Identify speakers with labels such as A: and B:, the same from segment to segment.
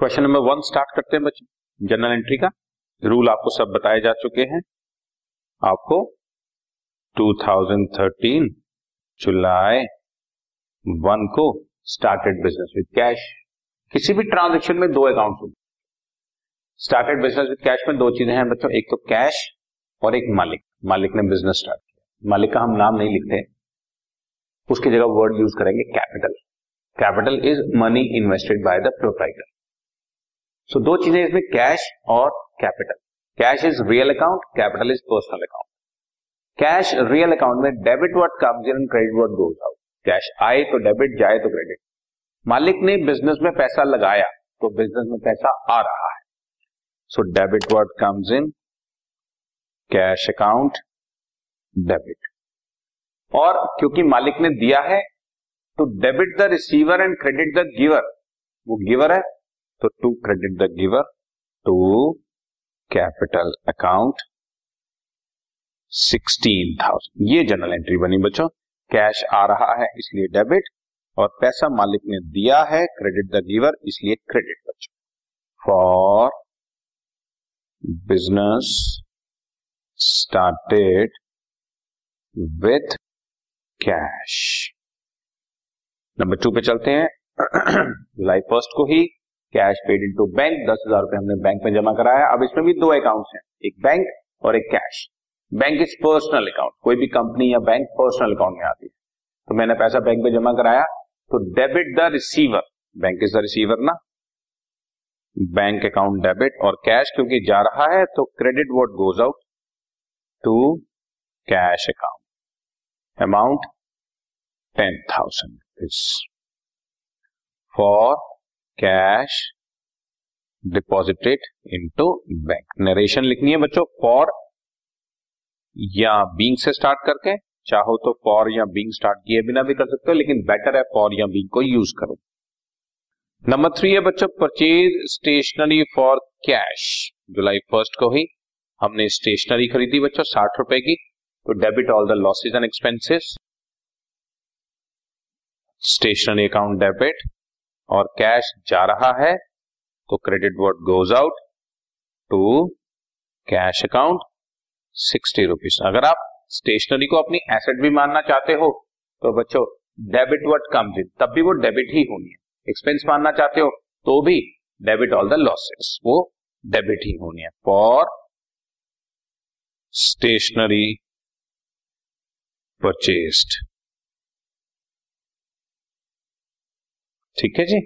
A: Question number one start करते हैं बच्चों। जनरल एंट्री का। रूल आपको सब बताए जा चुके हैं। आपको 2013 जुलाई वन को स्टार्टेड बिज़नेस विद कैश किसी भी ट्रांजेक्शन में दो अकाउंट होंगे। स्टार्टेड बिज़नेस विद कैश में दो चीज़ें हैं बच्चों। एक तो कैश और एक मालिक। मालिक ने बिज़नेस स्टार्ट किया। मालिक का हम नाम नहीं लिखते उसकी जगह वर्ड यूज़ करेंगे capital capital is money invested by the proprietor so दो चीज़ें इसमें कैश और capital cash is real account capital is personal account cash real account में debit what comes in credit what goes out cash आए तो debit जाए तो credit मालिक ने बिज़नेस में पैसा लगाया तो बिज़नेस में पैसा आ रहा है. So debit what comes in cash account debit और क्योंकि मालिक ने दिया है तो debit the receiver and credit the giver वो गिवर है तो to credit the giver, to capital account, sixteen thousand. ये जनरल एंट्री बनी बच्चों। कैश आ रहा है, इसलिए डेबिट, और पैसा मालिक ने दिया है, क्रेडिट द गिवर, इसलिए क्रेडिट बच्चों। For business started with cash. Number two पे चलते हैं। जुलाई फ़र्स्ट को ही कैश पेड इनटू बैंक दस हज़ार रुपए हमने बैंक में जमा कराया। अब इसमें भी दो अकाउंट्स हैं, एक बैंक और एक cash bank is personal account कोई भी कंपनी या बैंक पर्सनल अकाउंट में आती है। तो मैंने पैसा बैंक में जमा कराया तो debit the receiver bank is the receiver ना? बैंक अकाउंट डेबिट और कैश क्योंकि जा रहा है तो credit what goes out to cash account amount ten thousand for cash deposited into bank narration लिखनी है बच्चों फॉर या बींग से स्टार्ट करके, चाहो तो फॉर या बींग स्टार्ट किए बिना भी कर सकते हो, लेकिन बेटर है फॉर या बींग को यूज़ करो। नंबर थ्री है बच्चों purchase stationery for cash July first को ही हमने स्टेशनरी खरीदी बच्चों, साठ रुपए की। तो debit all the losses and expenses stationery account debit और कैश जा रहा है तो credit what goes out to cash account sixty rupees अगर आप स्टेशनरी को अपनी एसेट भी मानना चाहते हो तो बच्चों डेबिट वर्ड कम इन तब भी वो डेबिट ही होनी है। एक्सपेंस मानना चाहते हो तो भी डेबिट ऑल द लॉसेस वो डेबिट ही होनी है। फॉर स्टेशनरी परचेस्ड ठीक है जी?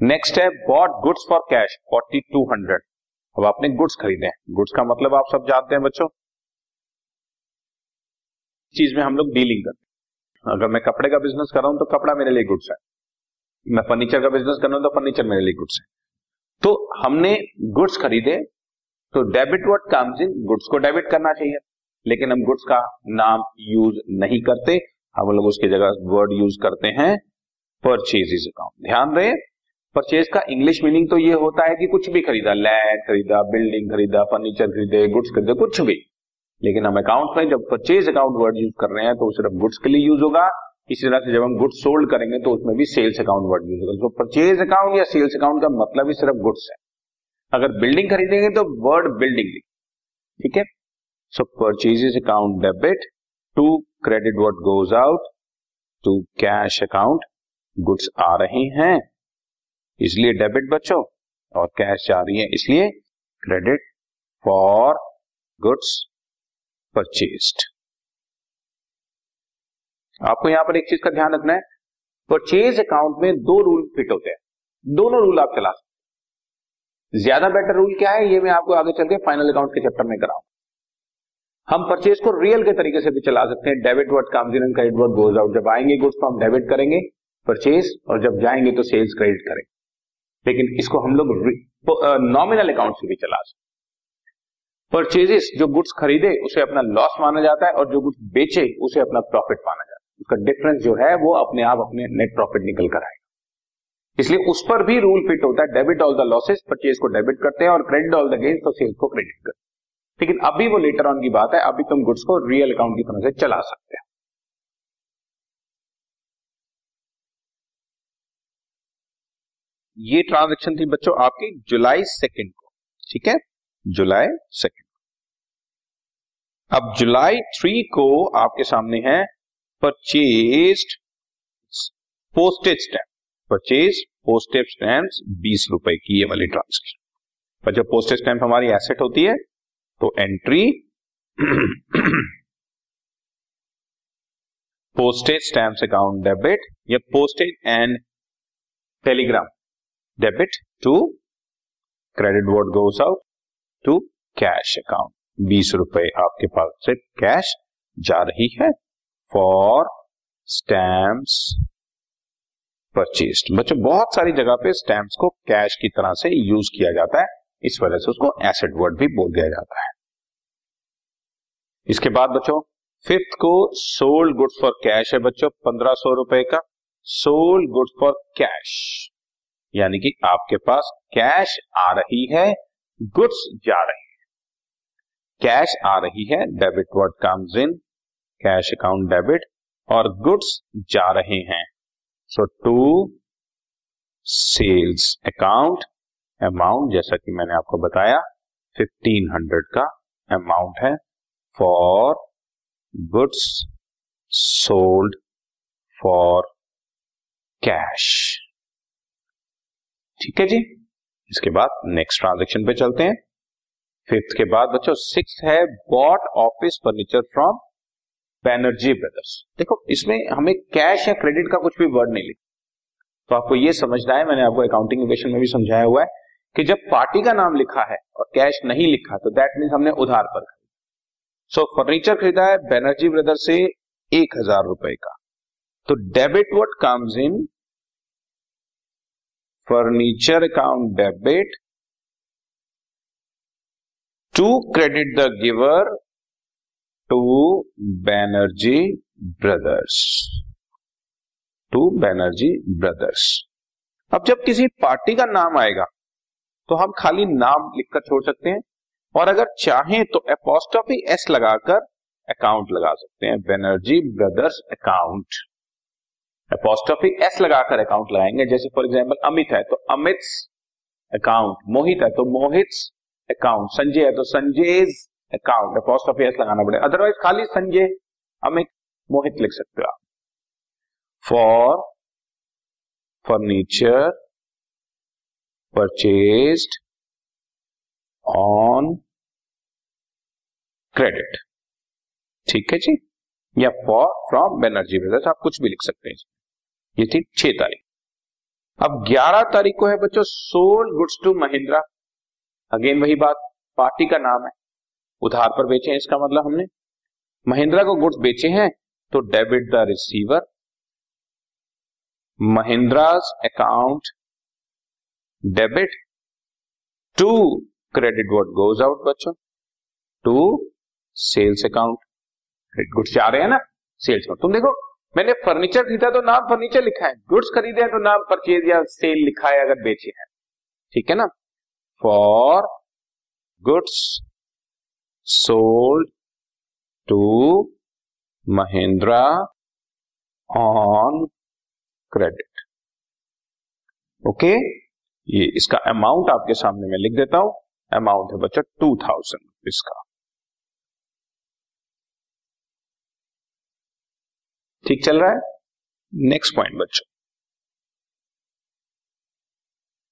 A: नेक्स्ट है bought goods for cash forty two hundred अब आपने गुड्स खरीदे गुड्स का मतलब आप सब जानते हैं बच्चों। चीज़ में हम लोग डीलिंग करते हैं। अगर मैं कपड़े का बिज़नेस कर रहा हूँ तो कपड़ा मेरे लिए गुड्स है। मैं फर्नीचर का बिज़नेस कर रहा हूँ तो फर्नीचर मेरे लिए गुड्स है। तो हमने गुड्स खरीदे तो debit what comes in goods को डेबिट करना चाहिए। लेकिन हम गुड्स का नाम यूज़ नहीं करते। हम लोग उसकी जगह वर्ड यूज़ करते हैं। परचेज इज़ अकाउंट ध्यान रहे परचेज का इंग्लिश मीनिंग तो ये होता है कि कुछ भी खरीदा लैंड खरीदा बिल्डिंग खरीदा फर्नीचर खरीदे गुड्स खरीदे, कुछ भी। लेकिन हम अकाउंट में जब परचेज अकाउंट वर्ड यूज़ कर रहे हैं तो सिर्फ़ गुड्स के लिए यूज़ होगा। इसी तरह से जब हम गुड्स सोल्ड करेंगे तो उसमें भी सेल्स अकाउंट वर्ड यूज़ होगा। तो परचेज अकाउंट या सेल्स अकाउंट का मतलब ही सिर्फ़ गुड्स है। अगर बिल्डिंग खरीदेंगे तो वर्ड बिल्डिंग ठीक है? So purchase account debit to credit what goes out to cash account goods आ रहे हैं। इसलिए डेबिट बच्चों, और कैश जा रही है, इसलिए क्रेडिट फॉर गुड्स परचेस्ड। आपको यहाँ पर एक चीज़ का ध्यान रखना है, परचेज अकाउंट में दो रूल फिट होते हैं। दोनों रूल आप चला सकते ज़्यादा बेटर रूल क्या है, ये मैं आपको आगे चल के फाइनल अकाउंट के चैप्टर में कराऊँगा। हम परचेज को रियल के तरीके से भी चला सकते हैं। Debit what in credit what goes out. जब आएँगे गुड्स तो हम डेबिट करेंगे। परचेज और जब जाएँगे तो सेल्स क्रेडिट करेंगे लेकिन इसको हम लोग नॉमिनल अकाउंट से भी चला सकते परचेजेस जो गुड्स खरीदे, उसे अपना लॉस माना जाता है और जो गुड्स बेचे, उसे अपना प्रॉफिट माना जाता है। उसका डिफरेंस जो है, वो अपने आप अपने नेट प्रॉफिट निकल कर आएगा। इसलिए उस पर भी रूल फिट होता है। Debit all the losses purchase को डेबिट करते हैं और क्रेडिट ऑल द गेन्स तो सेल्स को क्रेडिट करते हैं। लेकिन अभी वो लेटर ऑन की बात है। अभी तुम गुड्स को रियल अकाउंट की तरह से चला सकते हैं। ये ट्रांजेक्शन थी बच्चों आपकी जुलाई सेकेंड को, ठीक है? जुलाई सेकेंड अब जुलाई थ्री को आपके सामने है purchase postage stamp purchase postage stamp बीस रुपए की ये वाली ट्रांजेक्शन जब पोस्टेज स्टैम्प हमारी एसेट होती है तो entry postage stamp account debit या postage and telegram debit to credit what goes out to cash account बीस रुपए आपके पास से कैश जा रही है फॉर स्टैम्प्स परचेज बच्चों, बहुत सारी जगह पे स्टैम्प्स को कैश की तरह से यूज़ किया जाता है। इस वजह से उसको एसेट वर्ड भी बोल दिया जाता है। इसके बाद बच्चों फिफ्थ को सोल्ड गुड्स फॉर कैश है बच्चों, पंद्रह सौ रुपए का सोल्ड गुड्स फॉर कैश यानी कि आपके पास कैश आ रही है, गुड्स जा रही है। कैश आ रही है, debit what comes in, cash account debit, और गुड्स जा रहे हैं। So to sales account amount जैसा कि मैंने आपको बताया फिफ्टीन हंड्रेड का अमाउंट है for goods sold for cash ठीक है जी। इसके बाद नेक्स्ट ट्रांजेक्शन पे चलते हैं। फिफ्थ के बाद बच्चों सिक्स है bought office furniture from Banerjee brothers देखो, इसमें हमें कैश या क्रेडिट का कुछ भी वर्ड नहीं लिखा। तो आपको ये समझना है, मैंने आपको अकाउंटिंग में भी समझाया हुआ है कि जब पार्टी का नाम लिखा है और कैश नहीं लिखा तो दैट मीन हमने उधार पर खरीदा। सो फर्नीचर खरीदा है बैनर्जी ब्रदर से एक हज़ार रुपए का। तो debit what comes in furniture account debit to credit the giver to Banerjee brothers to Banerjee brothers अब जब किसी पार्टी का नाम आएगा तो हम खाली नाम लिखकर छोड़ सकते हैं। और अगर चाहें तो अपोस्टॉफी एस लगाकर अकाउंट लगा सकते हैं Banerjee brothers account apostrophe s लगाकर अकाउंट लगाएँगे। जैसे फॉर एग्ज़ाम्पल अमित है तो अमित अकाउंट मोहित है तो मोहित अकाउंट संजय है तो संजय अकाउंट अपोस्टॉफी एस लगाना पड़ेगा। अदरवाइज़ खाली संजय, अमित, मोहित लिख सकते हो आप। For furniture purchased on credit ठीक है जी? या फॉर फ्रॉम बेनर्जी ब्रदर्स आप कुछ भी लिख सकते हैं। ये थी छह तारीख। अब ग्यारह तारीख को है बच्चों sold goods to Mahindra. Again वही बात, पार्टी का नाम है। उधार पर बेचे हैं, इसका मतलब हमने। महिंद्रा को गुड्स बेचे हैं तो debit the receiver. Mahindra's account debit. To credit what goes out, बच्चों। To sales account. गुड्स जा रहे हैं ना, सेल्स में तुम देखो मैंने फर्नीचर खरीदा तो नाम फर्नीचर लिखा है। गुड्स खरीदे हैं तो नाम परचेज या सेल लिखा है अगर बेचे हैं। ठीक है ना? For goods sold to Mahindra on credit okay ये इसका अमाउंट आपके सामने मैं लिख देता हूँ। अमाउंट है बच्चा टू थाउज़ेंड रुपीज़ का। ठीक चल रहा है? नेक्स्ट पॉइंट बच्चों।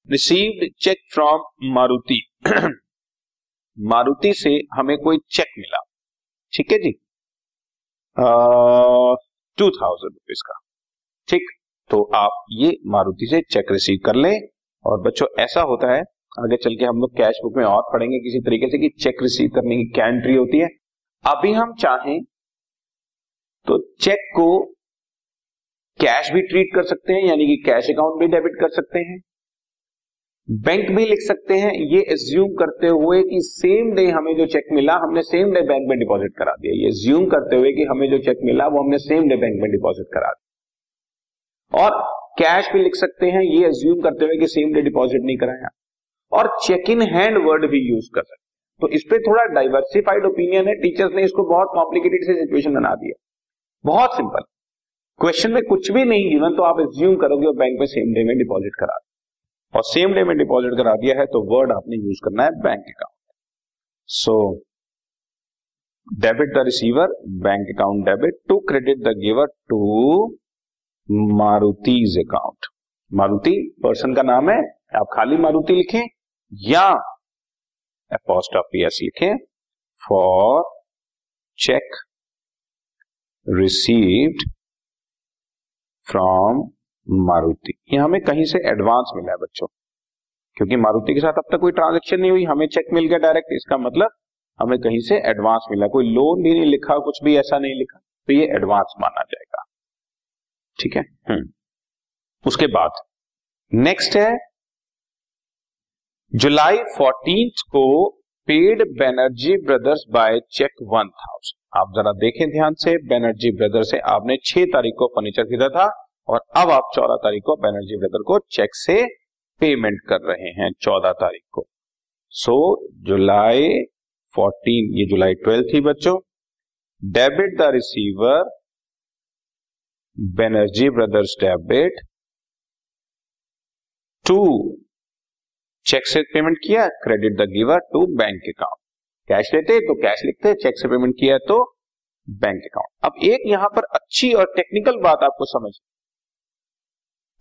A: Received cheque from Maruti Maruti से हमें कोई चेक मिला। ठीक है जी? टू थाउज़ेंड रुपीज़ का। ठीक? तो आप ये मारुति से चेक रिसीव कर लें और बच्चों, ऐसा होता है, आगे चल के हम लोग कैश बुक में और पढ़ेंगे किसी तरीके से कि चेक रिसीव करने की क्या एंट्री होती है। अभी हम चाहें तो चेक को कैश भी ट्रीट कर सकते हैं, यानी कि कैश अकाउंट भी डेबिट कर सकते हैं। बैंक भी लिख सकते हैं। ये एज्यूम करते हुए कि सेम डे हमें जो चेक मिला, हमने सेम डे बैंक में डिपॉजिट करा दिया। ये एज्यूम करते हुए कि हमें जो चेक मिला, वो हमने सेम डे बैंक में डिपॉजिट करा दिया। और कैश भी लिख सकते हैं। ये एज्यूम करते हुए कि सेम डे डिपॉजिट नहीं कराया। और चेक इन हैंड वर्ड भी यूज़ कर सकते तो इस पर थोड़ा डाइवर्सिफाइड ओपिनियन है। टीचर्स ने इसको बहुत कॉम्प्लिकेटेड से सिचुएशन बना दिया। बहुत सिंपल। क्वेश्चन में कुछ भी नहीं गिवन तो आप एज्यूम करोगे और बैंक में सेम डे में डिपॉजिट करा और सेम डे में डिपॉजिट करा दिया है तो वर्ड आपने यूज़ करना है bank account so debit the receiver bank account debit to credit the giver to Maruti's account Maruti person का नाम है, आप खाली मारुति लिखें, या पोस्ट ऑफ़ लिखें for cheque received from Maruti ये हमें कहीं से एडवांस मिला है बच्चों। क्योंकि मारुति के साथ अब तक कोई ट्रांजेक्शन नहीं हुई। हमें चेक मिल गया डायरेक्ट इसका मतलब हमें कहीं से एडवांस मिला। कोई लोन भी नहीं लिखा, कुछ भी ऐसा नहीं लिखा। तो ये एडवांस माना जाएगा। ठीक है? हम्म। उसके बाद नेक्स्ट है जुलाई फोर्टीन को paid Banerjee brothers by cheque one thousand आप जरा देखें ध्यान से बेनर्जी ब्रदर से आपने छह तारीख को फर्नीचर खरीदा था और अब आप चौदह तारीख को बैनर्जी ब्रदर को चेक से पेमेंट कर रहे हैं चौदह तारीख को। सो जुलाई फोर्टीन ये जुलाई ट्वेल्व थी बच्चों। Debit the receiver Banerjee brothers debit to cheque से पेमेंट किया credit the giver to bank account cash लेते तो कैश लिखते चेक से पेमेंट किया तो बैंक अकाउंट। अब एक यहाँ पर अच्छी और टेक्निकल बात आपको समझ।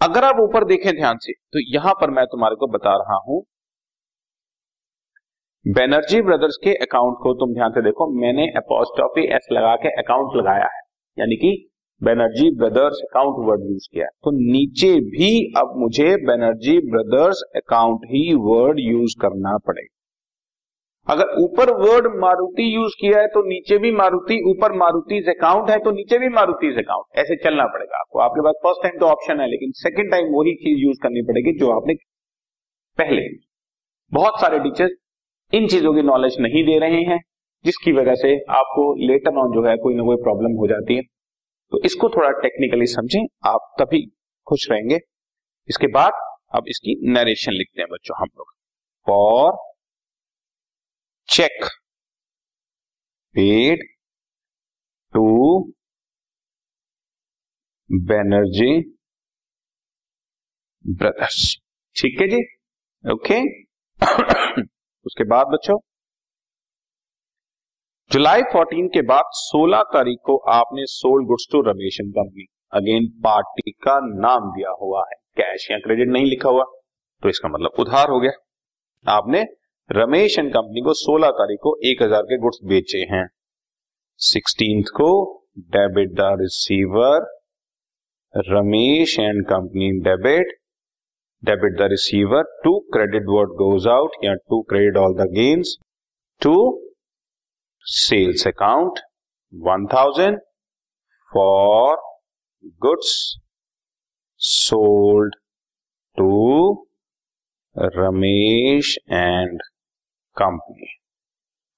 A: अगर आप ऊपर देखें ध्यान से तो यहाँ पर मैं तुम्हारे को बता रहा हूँ। बेनर्जी ब्रदर्स के अकाउंट को तुम ध्यान से देखो, मैंने अपोस्टॉफी एस लगा के अकाउंट लगाया है, यानी कि Banerjee brothers account word use किया तो नीचे भी अब मुझे बेनर्जी ब्रदर्स अकाउंट ही वर्ड यूज़ करना पड़ेगा। अगर ऊपर वर्ड मारुति यूज़ किया है तो नीचे भी मारुति, ऊपर मारुति अकाउंट है तो नीचे भी मारुति अकाउंट ऐसे चलना पड़ेगा आपको। आपके पास फ़र्स्ट टाइम तो ऑप्शन है, लेकिन सेकंड टाइम वही चीज़ यूज़ करनी पड़ेगी जो आपने पहले बहुत सारे टीचर्स इन चीज़ों की नॉलेज नहीं दे रहे हैं, जिसकी वजह से आपको लेटर ऑन जो है कोई ना कोई प्रॉब्लम हो जाती है। तो इसको थोड़ा टेक्निकली समझें, आप तभी खुश रहेंगे। इसके बाद अब इसकी नरेशन लिखते हैं बच्चों हम लोग। For check. Paid to Banerjee brothers ठीक है जी? ओके उसके बाद बच्चों जुलाई 14 के बाद 16 तारीख को आपने sold goods to Ramesh and company again party का नाम दिया हुआ है। कैश या क्रेडिट नहीं लिखा हुआ। तो इसका मतलब उधार हो गया। आपने रमेश एंड कंपनी को 16 तारीख को 1000 के गुड्स बेचे हैं। सिक्सटीन को debit the receiver, Ramesh and company debit debit the receiver, to credit what goes out, या to credit all the gains, to sales account, one thousand for goods sold to Ramesh and company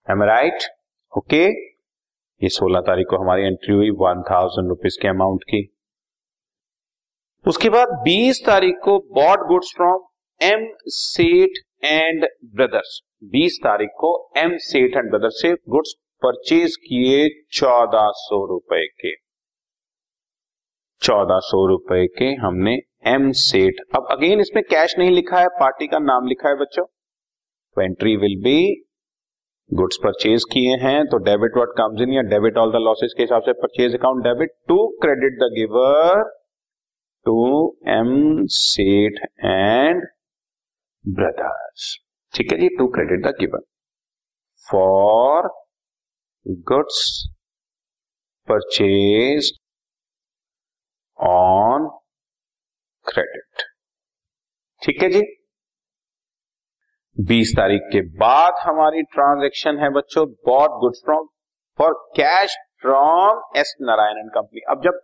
A: am right okay ये 16 तारीख को हमारी entry हुई one thousand rupees के amount की। उसके बाद 20 तारीख को bought goods from M Seth and brothers 20 तारीख को एम सेठ एंड ब्रदर्स से गुड्स परचेज किए चौदह सौ रुपए के। चौदह सौ रुपए के हमने एम सेठ अब अगेन इसमें कैश नहीं लिखा है पार्टी का नाम लिखा है बच्चों। Entry will be goods purchase किए हैं तो डेबिट व्हाट कम्स इन या डेबिट ऑल द लॉसेस के हिसाब से purchase account debit to credit the giver to M Seth and brothers ठीक है जी to credit the giver for goods purchase on credit ठीक है जी? 20 तारीख के बाद हमारी ट्रांजेक्शन है बच्चों bought goods from for cash from S Narayanan company अब जब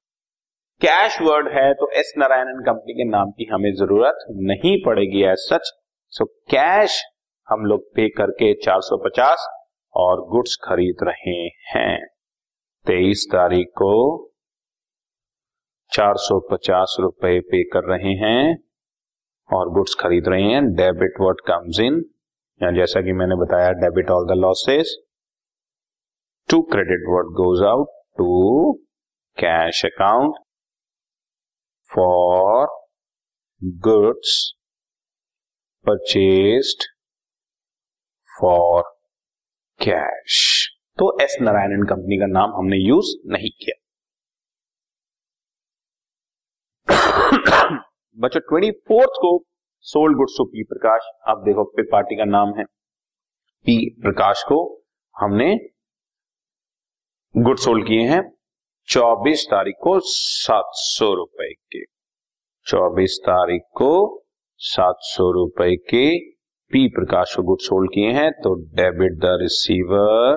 A: कैश वर्ड है तो एस नारायणन कंपनी के नाम की हमें ज़रूरत नहीं पड़ेगी एज सच सो कैश हम लोग पे करके 450 और गुड्स खरीद रहे हैं। तेईस तारीख को 450 रुपए पे कर रहे हैं। और गुड्स खरीद रहे हैं। डेबिट वर्ड कम्स इन या जैसा कि मैंने बताया debit all the losses to credit what goes out to cash account for goods purchased for cash तो एस नारायणन कंपनी का नाम हमने यूज़ नहीं किया। बच्चों ट्वेंटी फोर्थ को sold goods to P Prakash. आप देखो पे पार्टी का नाम है। पी प्रकाश को हमने गुड सोल्ड किए हैं चौबीस तारीख को सात सौ रुपए के। चौबीस तारीख को सात सौ रुपए के पी प्रकाश को गुड सोल्ड किए हैं तो debit the receiver,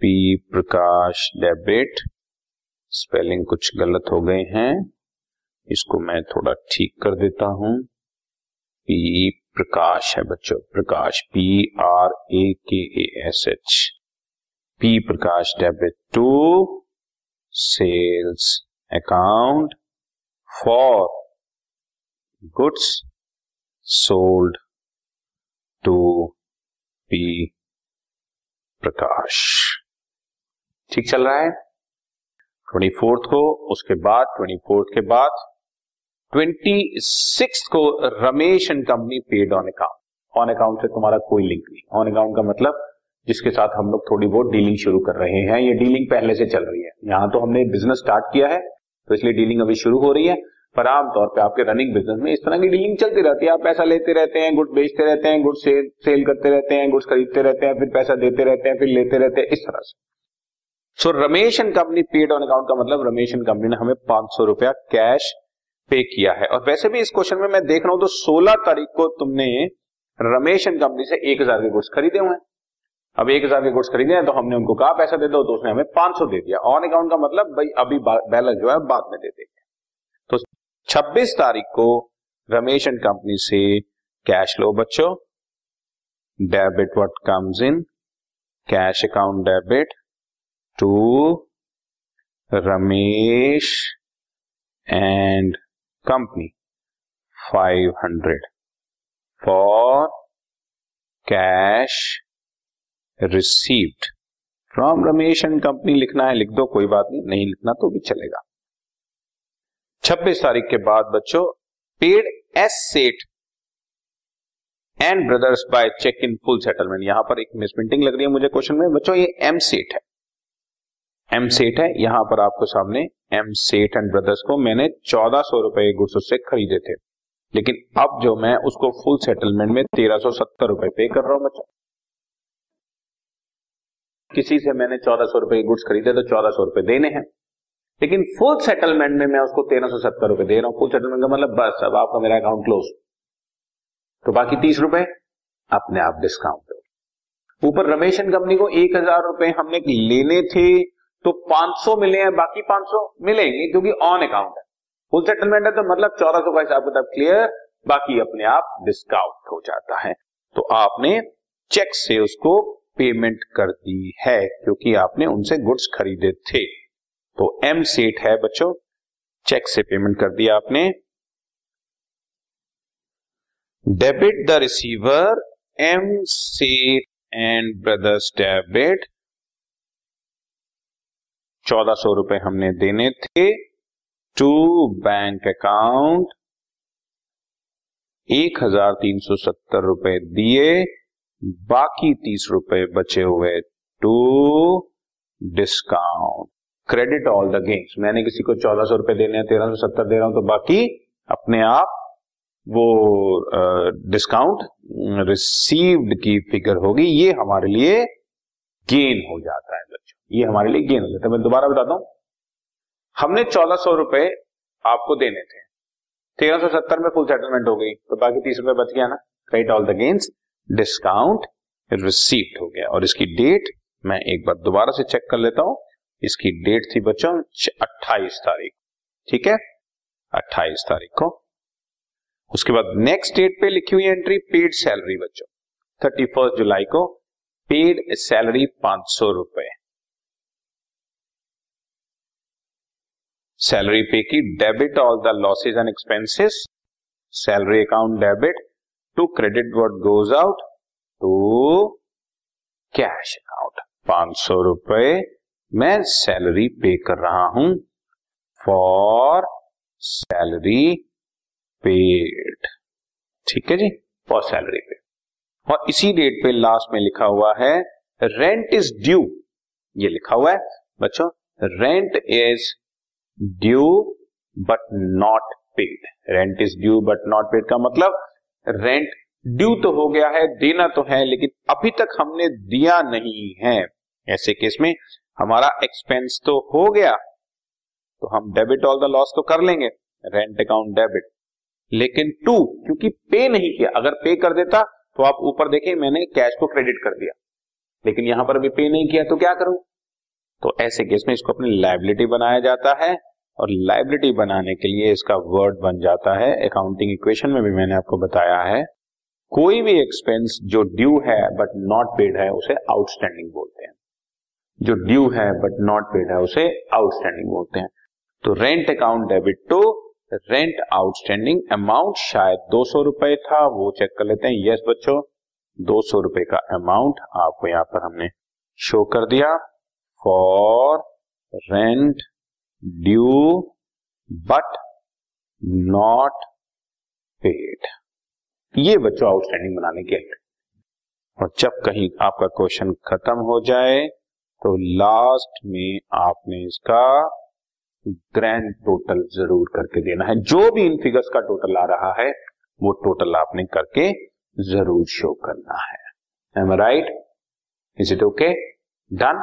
A: P Prakash debit. Spelling कुछ गलत हो गए हैं। इसको मैं थोड़ा ठीक कर देता हूँ। पी प्रकाश है बच्चों, प्रकाश P R A K A S H P Prakash debit to sales account for goods sold to P Prakash. ठीक चल रहा है? ट्वेंटी फोर्थ को, उसके बाद ट्वेंटी फोर्थ के बाद ट्वेंटी सिक्स को Ramesh and company paid on account on account से तुम्हारा कोई लिंक नहीं। ऑन अकाउंट का मतलब जिसके साथ हम लोग थोड़ी बहुत डीलिंग शुरू कर रहे हैं, ये डीलिंग पहले से चल रही है। यहाँ तो हमने बिज़नेस स्टार्ट किया है तो इसलिए डीलिंग अभी शुरू हो रही है। पर आमतौर पर आपके रनिंग बिज़नेस में इस तरह की डीलिंग चलती रहती है। आप पैसा लेते रहते हैं गुड्स बेचते रहते हैं गुड्स सेल सेल करते रहते हैं गुड्स खरीदते रहते हैं, फिर पैसा देते रहते हैं, फिर लेते रहते हैं, इस तरह से। So Ramesh and company paid on account का मतलब रमेश एंड कंपनी ने हमें पाँच सौ रुपया कैश पे किया है। और वैसे भी इस क्वेश्चन में मैं देख रहा हूँ तो 16 तारीख को तुमने रमेश एंड कंपनी से एक हज़ार के गुड्स खरीदे हुए हैं। अब एक हज़ार के गुड्स खरीदे हैं तो हमने उनको कहा पैसा दे दो तो उसने हमें 500 दे दिया। ऑन अकाउंट का मतलब भाई, अभी बैलेंस जो है, बाद में दे देंगे। तो 26 तारीख को रमेश एंड कंपनी से कैश लो बच्चों। Debit what comes in cash account debit to Ramesh and company 500 for cash received from Ramesh and company लिखना है, लिख दो, कोई बात नहीं नहीं लिखना तो भी चलेगा। 26 तारीख के बाद बच्चों paid S Seth and brothers by cheque in full settlement यहाँ पर एक मिसप्रिंटिंग लग रही है मुझे क्वेश्चन में। बच्चों, ये एम सेट है। एम सेट है, यहाँ पर आपको सामने एम सेठ एंड ब्रदर्स को मैंने चौदह सौ रुपए गुड्स उससे खरीदे थे। लेकिन अब जो मैं उसको फुल सेटलमेंट में तेरह सौ सत्तर रुपए पे कर रहा हूँ बच्चा। किसी से मैंने चौदह सौ रुपए गुड्स खरीदे तो चौदह सौ रुपए देने हैं। लेकिन फुल सेटलमेंट में मैं उसको तेरह सौ सत्तर रुपए दे रहा हूँ। फुल सेटलमेंट का मतलब बस, अब आपका मेरा अकाउंट क्लोज तो बाकी तीस रुपए अपने आप डिस्काउंट ऊपर रमेश एंड कंपनी को एक हज़ार रुपए हमने लेने थे। तो 500 मिले हैं, बाकी 500 मिलेंगे, क्योंकि ऑन अकाउंट है। फुल सेटलमेंट है तो मतलब चौदह सौ का हिसाब किताब क्लियर बाकी अपने आप डिस्काउंट हो जाता है। तो आपने चेक से उसको पेमेंट कर दी है, क्योंकि आपने उनसे गुड्स खरीदे थे। तो एम सेट है बच्चों चेक से पेमेंट कर दिया आपने। Debit the receiver M Seth and brothers debit चौदह सौ रुपए हमने देने थे। टू बैंक अकाउंट एक हज़ार तीन सौ सत्तर रुपए दिए। बाकी तीस रुपए बचे हुए to discount. Credit all the gains. मैंने किसी को चौदह सौ रुपए देने, तेरह सौ सत्तर दे रहा हूँ तो बाकी अपने आप वो डिस्काउंट रिसीव्ड की फिगर होगी। ये हमारे लिए गेन हो जाता है ये हमारे लिए गेन हो जाता है। मैं दोबारा बताता हूँ। हमने चौदह सौ रुपए आपको देने थे। तेरह सौ सत्तर में फुल सेटलमेंट हो गई तो बाकी तीस रुपए बच गया ना। Credit all the gains discount received हो गया। और इसकी डेट मैं एक बार दोबारा से चेक कर लेता हूँ। इसकी डेट थी बच्चों, अट्ठाईस तारीख। ठीक है? अट्ठाईस तारीख को। उसके बाद नेक्स्ट डेट पे लिखी हुई एंट्री पेड सैलरी बच्चों। थर्टी फ़र्स्ट जुलाई को पेड सैलरी पाँच सौ रुपए। सैलरी पे की debit all the losses and expenses salary account debit to credit what goes out to cash account पाँच सौ रुपए मैं सैलरी पे कर रहा हूँ फॉर सैलरी पेड ठीक है जी? फॉर सैलरी पे और इसी डेट पे लास्ट में लिखा हुआ है रेंट इज़ ड्यू ये लिखा हुआ है, बच्चों rent is due but not paid rent is due but not paid का मतलब रेंट ड्यू तो हो गया है, देना तो है, लेकिन अभी तक हमने दिया नहीं है। ऐसे केस में हमारा एक्सपेंस तो हो गया तो हम डेबिट ऑल द लॉस तो कर लेंगे रेंट अकाउंट डेबिट लेकिन टू क्योंकि पे नहीं किया, अगर पे कर देता तो आप ऊपर देखें, मैंने कैश को क्रेडिट कर दिया। लेकिन यहाँ पर अभी पे नहीं किया तो क्या करूँ? तो ऐसे केस में इसको अपनी लाइबिलिटी बनाया जाता है और लाइबिलिटी बनाने के लिए इसका वर्ड बन जाता है। अकाउंटिंग इक्वेशन में भी मैंने आपको बताया है। कोई भी एक्सपेंस जो ड्यू है बट नॉट पेड है, उसे आउटस्टैंडिंग बोलते हैं। जो ड्यू है बट नॉट पेड है, उसे आउटस्टैंडिंग बोलते हैं। तो rent account debit to rent outstanding amount शायद दो सौ रुपए था, वो चेक कर लेते हैं। यस बच्चों, दो सौ रुपए का अमाउंट आपको यहाँ पर हमने शो कर दिया। For rent due but not paid ये बच्चों आउटस्टैंडिंग बनाने के और जब कहीं आपका क्वेश्चन खत्म हो जाए तो लास्ट में आपने इसका ग्रैंड टोटल ज़रूर करके देना है। जो भी इन फिगर्स का टोटल आ रहा है, वो टोटल आपने करके ज़रूर शो करना है। Am right is it okay done